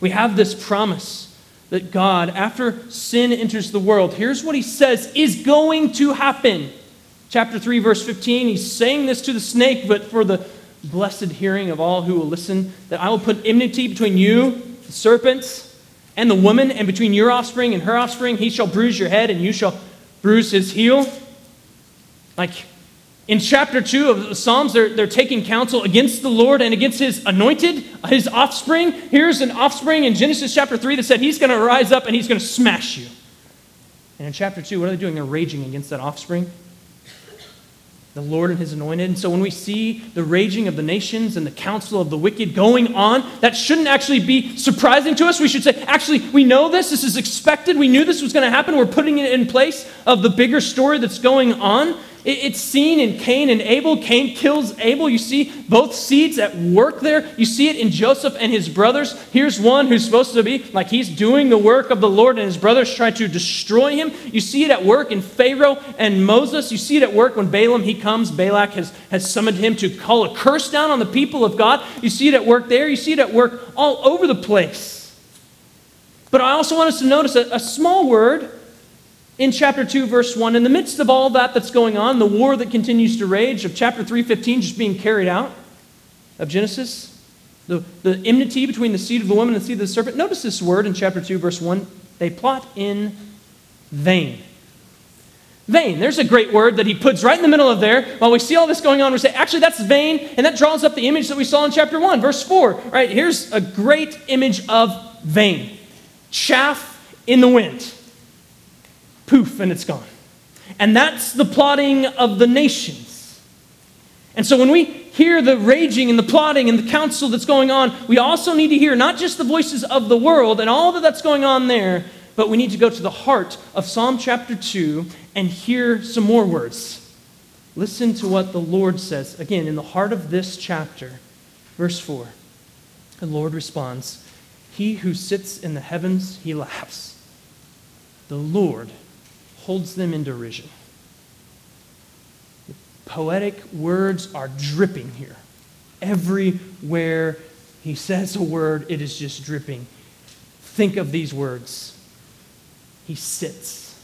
we have this promise that God, after sin enters the world, here's what he says is going to happen. Chapter 3, verse 15, he's saying this to the snake, but for the blessed hearing of all who will listen, that I will put enmity between you, the serpents, and the woman, and between your offspring and her offspring, he shall bruise your head, and you shall bruise his heel. Like in chapter 2 of the Psalms, they're, they're taking counsel against the Lord and against his anointed, his offspring. Here's an offspring in Genesis chapter 3 that said he's going to rise up and he's going to smash you. And in chapter 2, what are they doing? They're raging against that offspring the Lord and his anointed. And so when we see the raging of the nations and the counsel of the wicked going on, that shouldn't actually be surprising to us. We should say, actually, we know this. This is expected. We knew this was going to happen. We're putting it in place of the bigger story that's going on. It's seen in Cain and Abel. Cain kills Abel. You see both seeds at work there. You see it in Joseph and his brothers. Here's one who's supposed to be like he's doing the work of the Lord, and his brothers try to destroy him. You see it at work in Pharaoh and Moses. You see it at work when Balaam he comes. Balak has, has summoned him to call a curse down on the people of God. You see it at work there. You see it at work all over the place. But I also want us to notice a, a small word in chapter 2 verse 1 in the midst of all that that's going on the war that continues to rage of chapter 3.15 just being carried out of genesis the, the enmity between the seed of the woman and the seed of the serpent notice this word in chapter 2 verse 1 they plot in vain. Vain. There's a great word that he puts right in the middle of there. While we see all this going on we say actually that's vain and that draws up the image that we saw in chapter 1 verse 4 right? Here's a great image of vain. Chaff in the wind poof, and it's gone. And that's the plotting of the nations. And so when we hear the raging and the plotting and the counsel that's going on, we also need to hear not just the voices of the world and all that that's going on there, but we need to go to the heart of Psalm chapter 2 and hear some more words. Listen to what the Lord says. Again, in the heart of this chapter, verse 4. The Lord responds, He who sits in the heavens, he laughs. The Lord holds them in derision. The poetic words are dripping here. Everywhere he says a word, it is just dripping. Think of these words. He sits.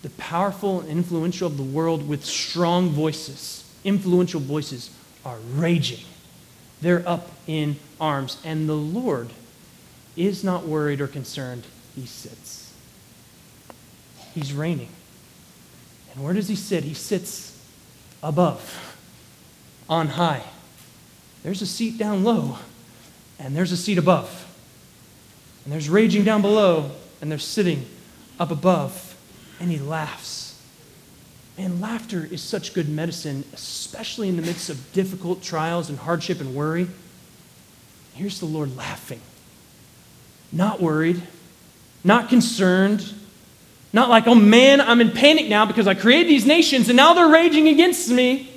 The powerful and influential of the world with strong voices, influential voices, are raging. They're up in arms. And the Lord is not worried or concerned. He sits. He's reigning. And where does he sit? He sits above, on high. There's a seat down low, and there's a seat above. And there's raging down below, and they're sitting up above, and he laughs. And laughter is such good medicine, especially in the midst of difficult trials and hardship and worry. Here's the Lord laughing, not worried, not concerned, not like, oh man, I'm in panic now because I created these nations and now they're raging against me.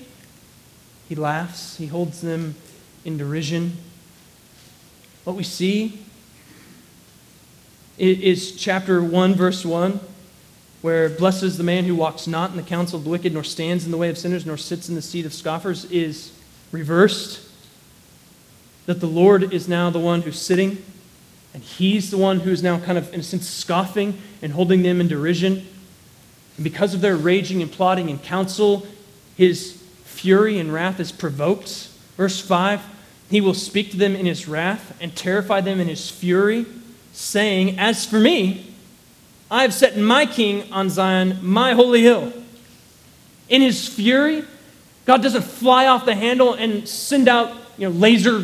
He laughs, he holds them in derision. What we see is chapter 1, verse 1, where blesses the man who walks not in the counsel of the wicked, nor stands in the way of sinners, nor sits in the seat of scoffers, is reversed. That the Lord is now the one who's sitting and he's the one who's now kind of, in a sense, scoffing and holding them in derision. And because of their raging and plotting and counsel, his fury and wrath is provoked. Verse 5 He will speak to them in his wrath and terrify them in his fury, saying, As for me, I have set my king on Zion, my holy hill. In his fury, God doesn't fly off the handle and send out you know, laser,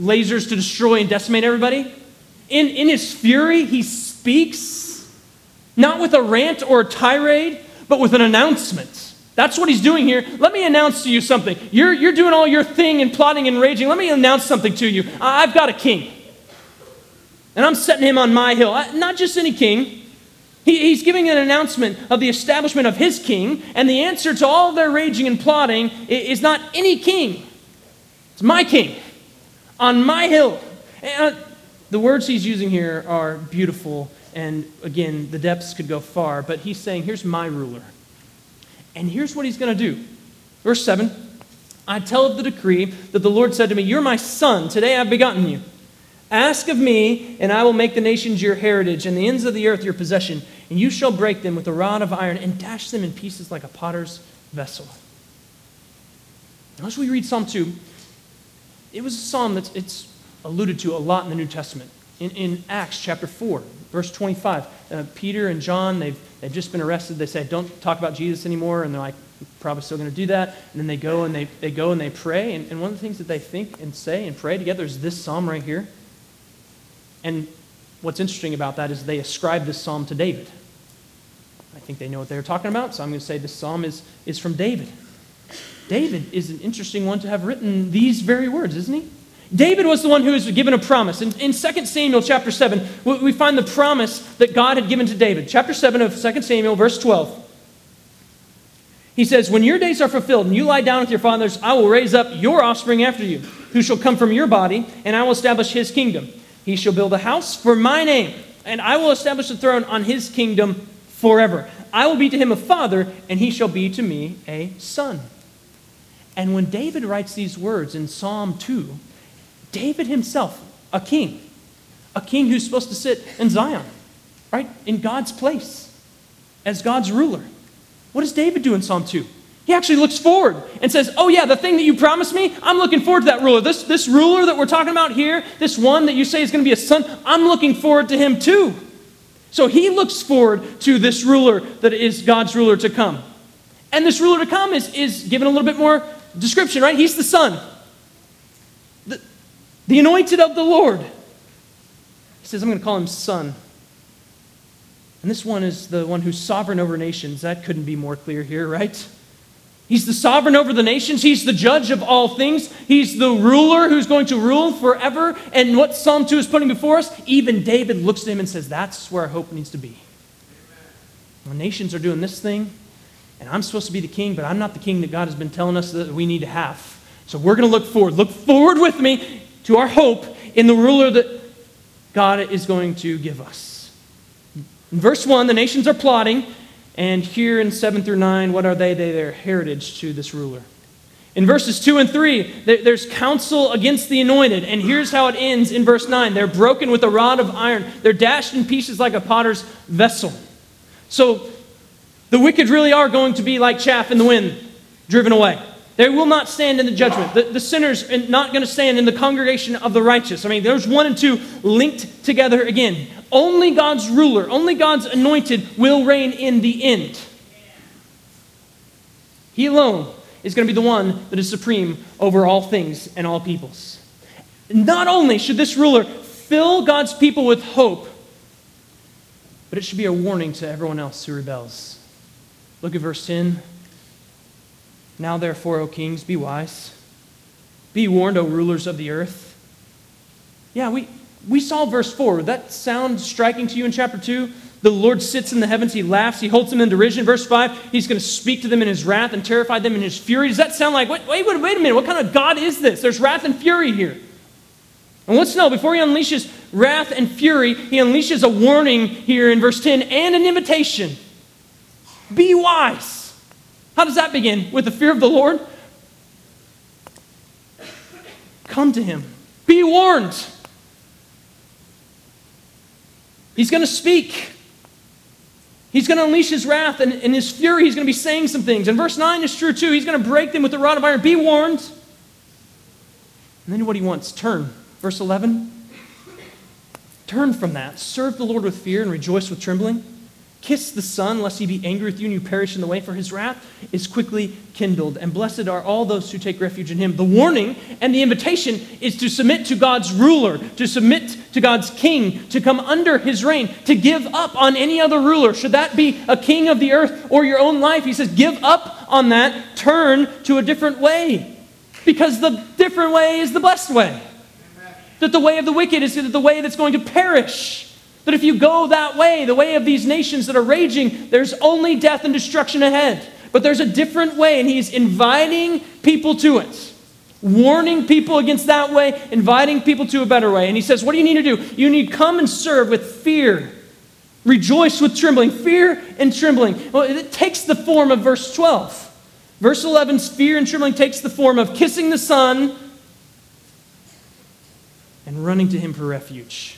lasers to destroy and decimate everybody. In, in his fury, he speaks, not with a rant or a tirade, but with an announcement. That's what he's doing here. Let me announce to you something. You're, you're doing all your thing and plotting and raging. Let me announce something to you. I've got a king. And I'm setting him on my hill. Not just any king. He, he's giving an announcement of the establishment of his king. And the answer to all their raging and plotting is not any king, it's my king on my hill. And uh, the words he's using here are beautiful, and again, the depths could go far, but he's saying, Here's my ruler. And here's what he's going to do. Verse 7 I tell of the decree that the Lord said to me, You're my son, today I've begotten you. Ask of me, and I will make the nations your heritage, and the ends of the earth your possession, and you shall break them with a rod of iron and dash them in pieces like a potter's vessel. Now, as we read Psalm 2, it was a psalm that's it's alluded to a lot in the New Testament. In, in Acts chapter 4, verse 25, uh, Peter and John, they've, they've just been arrested. They say, don't talk about Jesus anymore. And they're like, probably still going to do that. And then they go and they, they go and they pray. And, and one of the things that they think and say and pray together is this psalm right here. And what's interesting about that is they ascribe this psalm to David. I think they know what they're talking about, so I'm going to say this psalm is, is from David. David is an interesting one to have written these very words, isn't he? David was the one who was given a promise. In, in 2 Samuel chapter 7, we find the promise that God had given to David. Chapter 7 of 2 Samuel, verse 12. He says, When your days are fulfilled and you lie down with your fathers, I will raise up your offspring after you, who shall come from your body, and I will establish his kingdom. He shall build a house for my name, and I will establish the throne on his kingdom forever. I will be to him a father, and he shall be to me a son. And when David writes these words in Psalm 2, David himself, a king, a king who's supposed to sit in Zion, right? In God's place as God's ruler. What does David do in Psalm 2? He actually looks forward and says, Oh, yeah, the thing that you promised me, I'm looking forward to that ruler. This, this ruler that we're talking about here, this one that you say is going to be a son, I'm looking forward to him too. So he looks forward to this ruler that is God's ruler to come. And this ruler to come is, is given a little bit more description, right? He's the son, the anointed of the Lord. He says, I'm going to call him son. And this one is the one who's sovereign over nations. That couldn't be more clear here, right? He's the sovereign over the nations. He's the judge of all things. He's the ruler who's going to rule forever. And what Psalm 2 is putting before us, even David looks at him and says, That's where our hope needs to be. The nations are doing this thing, and I'm supposed to be the king, but I'm not the king that God has been telling us that we need to have. So we're going to look forward. Look forward with me to our hope in the ruler that God is going to give us. In verse 1, the nations are plotting, and here in 7 through 9, what are they? They their heritage to this ruler. In verses 2 and 3, there's counsel against the anointed, and here's how it ends in verse 9. They're broken with a rod of iron, they're dashed in pieces like a potter's vessel. So the wicked really are going to be like chaff in the wind, driven away. They will not stand in the judgment. The, the sinners are not going to stand in the congregation of the righteous. I mean, there's one and two linked together again. Only God's ruler, only God's anointed will reign in the end. He alone is going to be the one that is supreme over all things and all peoples. Not only should this ruler fill God's people with hope, but it should be a warning to everyone else who rebels. Look at verse 10. Now, therefore, O kings, be wise. Be warned, O rulers of the earth. Yeah, we, we saw verse 4. Would that sound striking to you in chapter 2? The Lord sits in the heavens, he laughs, he holds them in derision. Verse 5, he's going to speak to them in his wrath and terrify them in his fury. Does that sound like, wait, wait, wait, wait a minute, what kind of God is this? There's wrath and fury here. And let's know, before he unleashes wrath and fury, he unleashes a warning here in verse 10 and an invitation. Be wise. How does that begin? With the fear of the Lord? Come to him. Be warned. He's going to speak. He's going to unleash his wrath and in his fury, he's going to be saying some things. And verse 9 is true too. He's going to break them with the rod of iron. Be warned. And then what he wants turn. Verse 11 turn from that. Serve the Lord with fear and rejoice with trembling. Kiss the Son, lest he be angry with you and you perish in the way, for his wrath is quickly kindled. And blessed are all those who take refuge in him. The warning and the invitation is to submit to God's ruler, to submit to God's king, to come under his reign, to give up on any other ruler. Should that be a king of the earth or your own life? He says, give up on that, turn to a different way. Because the different way is the blessed way. That the way of the wicked is the way that's going to perish. That if you go that way, the way of these nations that are raging, there's only death and destruction ahead. But there's a different way, and he's inviting people to it. Warning people against that way, inviting people to a better way. And he says, What do you need to do? You need come and serve with fear. Rejoice with trembling. Fear and trembling. Well, it takes the form of verse 12. Verse 11's fear and trembling takes the form of kissing the Son and running to him for refuge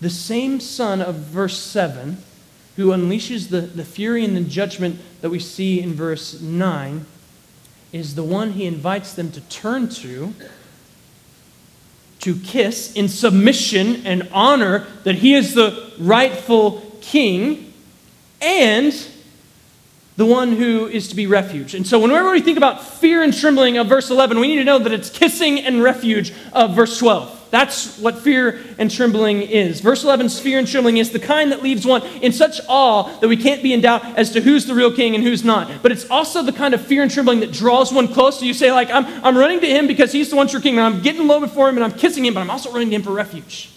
the same son of verse 7 who unleashes the, the fury and the judgment that we see in verse 9 is the one he invites them to turn to, to kiss in submission and honor that he is the rightful king, and the one who is to be refuge. And so, whenever we think about fear and trembling of verse 11, we need to know that it's kissing and refuge of verse 12. That's what fear and trembling is. Verse 11's fear and trembling is the kind that leaves one in such awe that we can't be in doubt as to who's the real king and who's not. But it's also the kind of fear and trembling that draws one close. So you say, like, I'm, I'm running to him because he's the one true king, and I'm getting low before him, and I'm kissing him, but I'm also running to him for refuge.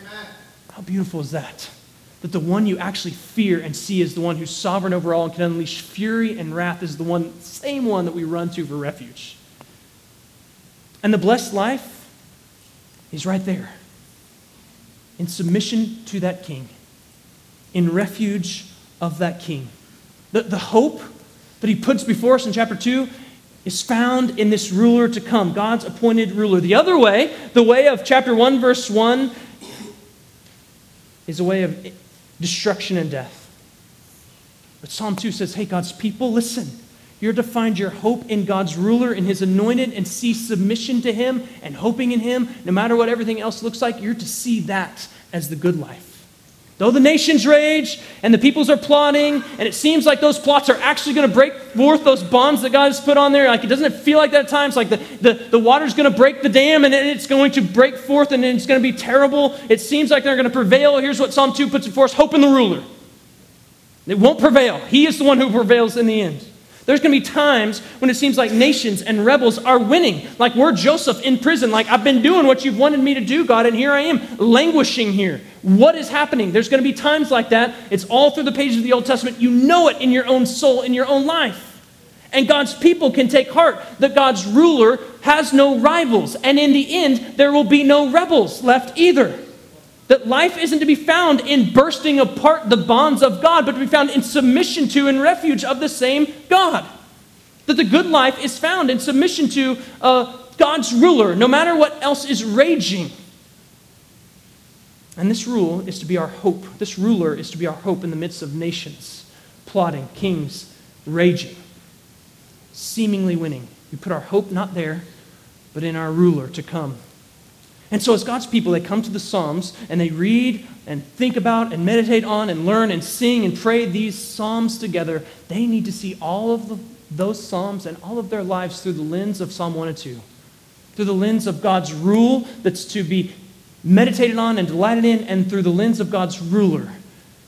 Amen. How beautiful is that? That the one you actually fear and see is the one who's sovereign over all and can unleash fury and wrath is the one, same one that we run to for refuge. And the blessed life is right there in submission to that king, in refuge of that king. The, the hope that he puts before us in chapter 2 is found in this ruler to come, God's appointed ruler. The other way, the way of chapter 1, verse 1, is a way of destruction and death. But Psalm 2 says, hey, God's people, listen. You're to find your hope in God's ruler in his anointed and see submission to him and hoping in him, no matter what everything else looks like. You're to see that as the good life. Though the nations rage and the peoples are plotting, and it seems like those plots are actually going to break forth those bonds that God has put on there, like it doesn't it feel like that at times, like the, the, the water's going to break the dam and it's going to break forth and it's going to be terrible. It seems like they're going to prevail. Here's what Psalm 2 puts before us hope in the ruler. It won't prevail. He is the one who prevails in the end. There's going to be times when it seems like nations and rebels are winning. Like we're Joseph in prison. Like I've been doing what you've wanted me to do, God, and here I am languishing here. What is happening? There's going to be times like that. It's all through the pages of the Old Testament. You know it in your own soul, in your own life. And God's people can take heart that God's ruler has no rivals. And in the end, there will be no rebels left either. That life isn't to be found in bursting apart the bonds of God, but to be found in submission to and refuge of the same God. That the good life is found in submission to uh, God's ruler, no matter what else is raging. And this rule is to be our hope. This ruler is to be our hope in the midst of nations, plotting, kings, raging, seemingly winning. We put our hope not there, but in our ruler to come. And so, as God's people, they come to the Psalms and they read and think about and meditate on and learn and sing and pray these Psalms together. They need to see all of the, those Psalms and all of their lives through the lens of Psalm 1 and 2, through the lens of God's rule that's to be meditated on and delighted in, and through the lens of God's ruler,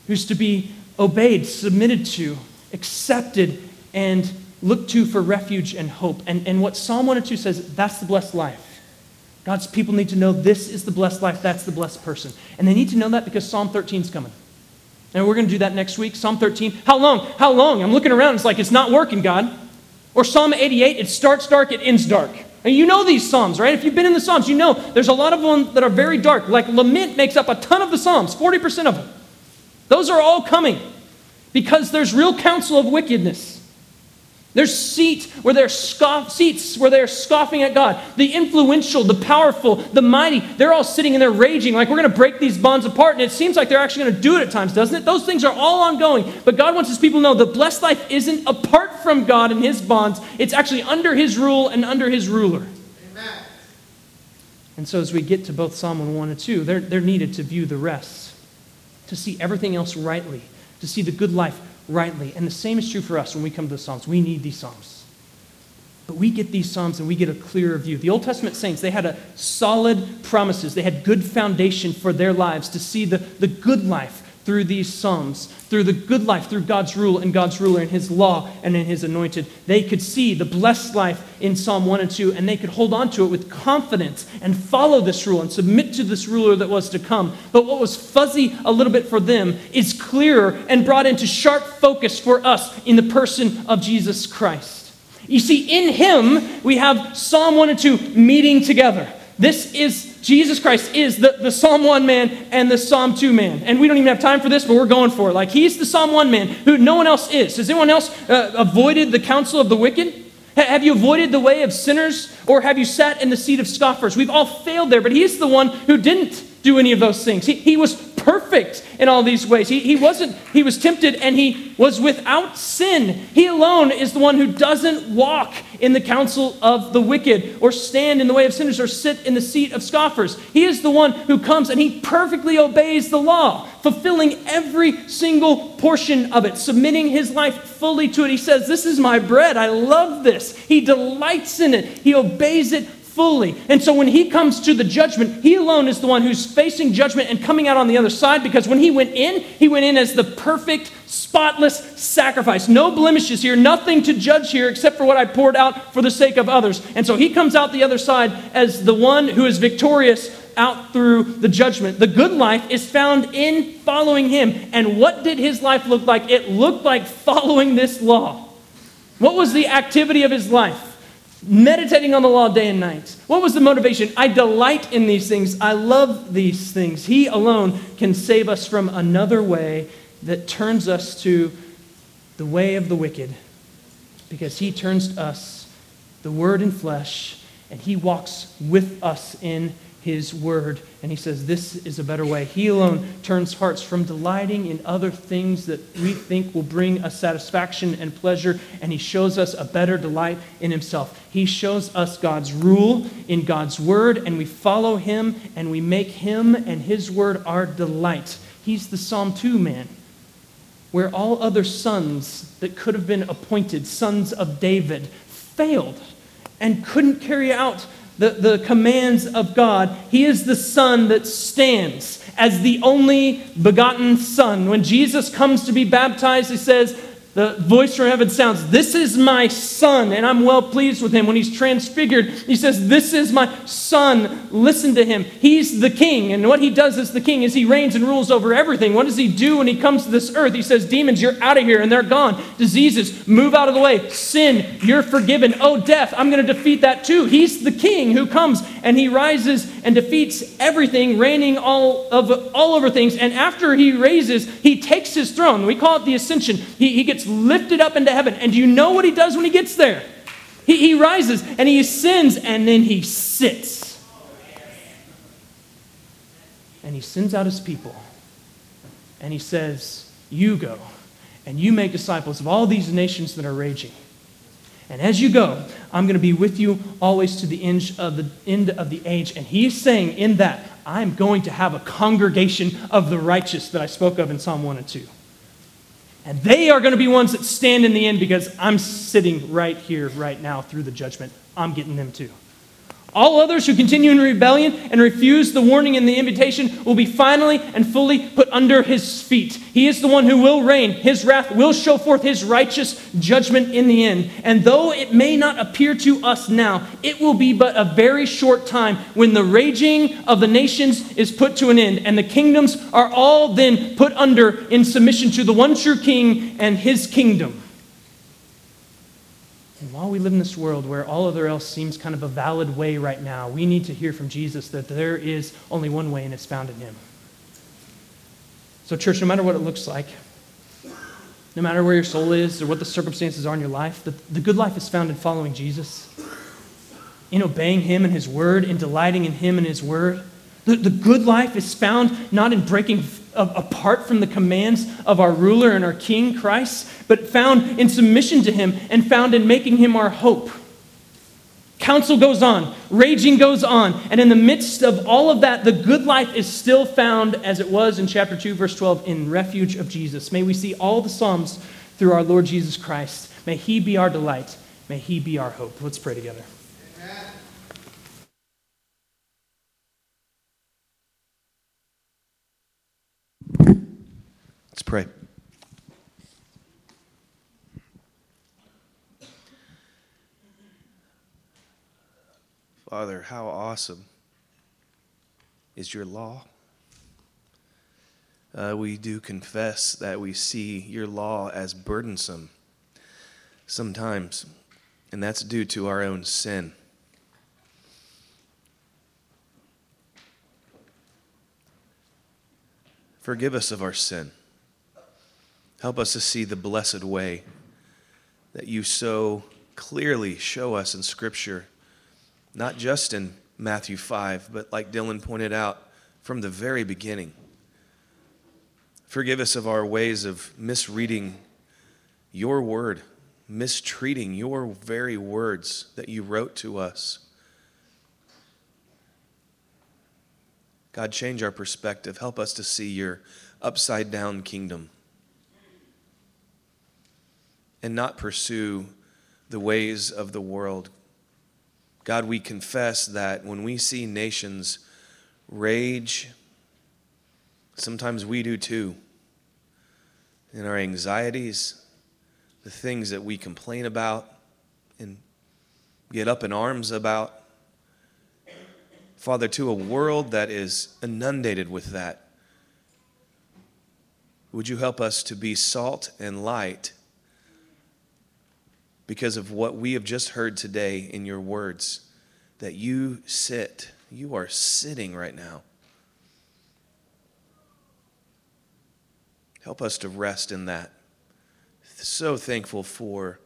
who's to be obeyed, submitted to, accepted, and looked to for refuge and hope. And, and what Psalm 1 and 2 says, that's the blessed life. God's people need to know this is the blessed life, that's the blessed person. And they need to know that because Psalm 13 is coming. And we're going to do that next week. Psalm 13. How long? How long? I'm looking around. It's like, it's not working, God. Or Psalm 88. It starts dark, it ends dark. And you know these Psalms, right? If you've been in the Psalms, you know there's a lot of them that are very dark. Like lament makes up a ton of the Psalms, 40% of them. Those are all coming because there's real counsel of wickedness. There's seat where they're scoff, seats where they're scoffing at God. The influential, the powerful, the mighty, they're all sitting and they're raging like we're going to break these bonds apart. And it seems like they're actually going to do it at times, doesn't it? Those things are all ongoing. But God wants his people to know the blessed life isn't apart from God and his bonds, it's actually under his rule and under his ruler. Amen. And so as we get to both Psalm 1 and 2, they're, they're needed to view the rest, to see everything else rightly, to see the good life rightly. And the same is true for us when we come to the Psalms. We need these Psalms. But we get these Psalms and we get a clearer view. The Old Testament saints, they had a solid promises. They had good foundation for their lives to see the, the good life through these Psalms, through the good life, through God's rule and God's ruler and His law and in His anointed. They could see the blessed life in Psalm 1 and 2, and they could hold on to it with confidence and follow this rule and submit to this ruler that was to come. But what was fuzzy a little bit for them is clearer and brought into sharp focus for us in the person of Jesus Christ. You see, in Him, we have Psalm 1 and 2 meeting together. This is Jesus Christ is the, the Psalm 1 man and the Psalm 2 man. And we don't even have time for this, but we're going for it. Like he's the Psalm 1 man who no one else is. Has anyone else uh, avoided the counsel of the wicked? Have you avoided the way of sinners or have you sat in the seat of scoffers? We've all failed there, but he's the one who didn't do any of those things. He, he was perfect in all these ways. He, he wasn't, he was tempted and he was without sin. He alone is the one who doesn't walk in the counsel of the wicked or stand in the way of sinners or sit in the seat of scoffers. He is the one who comes and he perfectly obeys the law, fulfilling every single portion of it, submitting his life fully to it. He says, This is my bread. I love this. He delights in it, he obeys it fully. And so when he comes to the judgment, he alone is the one who's facing judgment and coming out on the other side because when he went in, he went in as the perfect, spotless sacrifice. No blemishes here, nothing to judge here except for what I poured out for the sake of others. And so he comes out the other side as the one who is victorious out through the judgment. The good life is found in following him. And what did his life look like? It looked like following this law. What was the activity of his life? Meditating on the law day and night. What was the motivation? I delight in these things. I love these things. He alone can save us from another way that turns us to the way of the wicked because he turns to us, the word in flesh, and he walks with us in his word. And he says, This is a better way. He alone turns hearts from delighting in other things that we think will bring us satisfaction and pleasure, and he shows us a better delight in himself. He shows us God's rule in God's word, and we follow him, and we make him and his word our delight. He's the Psalm 2 man where all other sons that could have been appointed, sons of David, failed and couldn't carry out the, the commands of God. He is the son that stands as the only begotten son. When Jesus comes to be baptized, he says, the voice from heaven sounds, This is my son, and I'm well pleased with him. When he's transfigured, he says, This is my son, listen to him. He's the king, and what he does as the king is he reigns and rules over everything. What does he do when he comes to this earth? He says, Demons, you're out of here, and they're gone. Diseases, move out of the way. Sin, you're forgiven. Oh, death, I'm going to defeat that too. He's the king who comes and he rises and defeats everything, reigning all, of, all over things. And after he raises, he takes his throne. We call it the ascension. He, he gets lifted up into heaven. And do you know what he does when he gets there? He, he rises and he ascends and then he sits. And he sends out his people. And he says, You go and you make disciples of all these nations that are raging. And as you go, I'm going to be with you always to the end of the end of the age. And he's saying in that, I'm going to have a congregation of the righteous that I spoke of in Psalm 1 and 2. And they are going to be ones that stand in the end because I'm sitting right here, right now, through the judgment. I'm getting them too. All others who continue in rebellion and refuse the warning and the invitation will be finally and fully put under his feet. He is the one who will reign. His wrath will show forth his righteous judgment in the end. And though it may not appear to us now, it will be but a very short time when the raging of the nations is put to an end and the kingdoms are all then put under in submission to the one true king and his kingdom. And while we live in this world where all other else seems kind of a valid way right now, we need to hear from Jesus that there is only one way and it's found in Him. So, church, no matter what it looks like, no matter where your soul is or what the circumstances are in your life, the, the good life is found in following Jesus, in obeying Him and His word, in delighting in Him and His word. The, the good life is found not in breaking apart from the commands of our ruler and our king, Christ, but found in submission to him and found in making him our hope. Counsel goes on, raging goes on, and in the midst of all of that, the good life is still found as it was in chapter 2, verse 12, in refuge of Jesus. May we see all the Psalms through our Lord Jesus Christ. May he be our delight. May he be our hope. Let's pray together. Pray. Father, how awesome is your law. Uh, we do confess that we see your law as burdensome sometimes, and that's due to our own sin. Forgive us of our sin. Help us to see the blessed way that you so clearly show us in Scripture, not just in Matthew 5, but like Dylan pointed out, from the very beginning. Forgive us of our ways of misreading your word, mistreating your very words that you wrote to us. God, change our perspective. Help us to see your upside down kingdom and not pursue the ways of the world. God, we confess that when we see nations rage, sometimes we do too. In our anxieties, the things that we complain about and get up in arms about, Father, to a world that is inundated with that, would you help us to be salt and light because of what we have just heard today in your words? That you sit, you are sitting right now. Help us to rest in that. So thankful for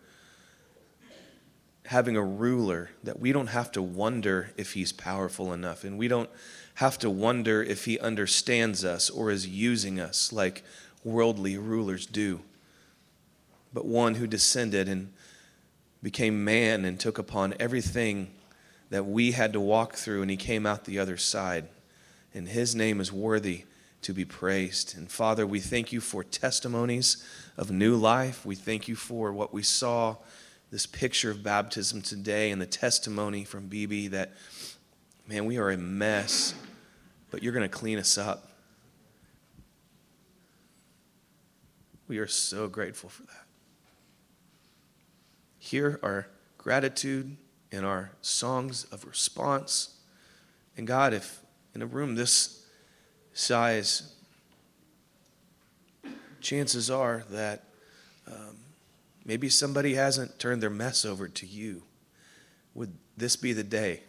having a ruler that we don't have to wonder if he's powerful enough and we don't have to wonder if he understands us or is using us like worldly rulers do, but one who descended and became man and took upon everything that we had to walk through, and he came out the other side. And his name is worthy to be praised. And Father, we thank you for testimonies of new life. We thank you for what we saw, this picture of baptism today, and the testimony from BB that, man, we are a mess, but you're going to clean us up. We are so grateful for that. Hear our gratitude and our songs of response. And God, if in a room this size, chances are that um, maybe somebody hasn't turned their mess over to you. Would this be the day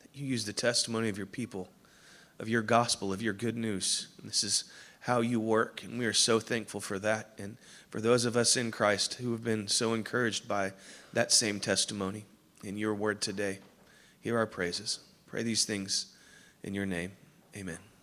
that you use the testimony of your people, of your gospel, of your good news? And this is how you work, and we are so thankful for that. And for those of us in Christ who have been so encouraged by that same testimony in your word today, hear our praises. Pray these things in your name. Amen.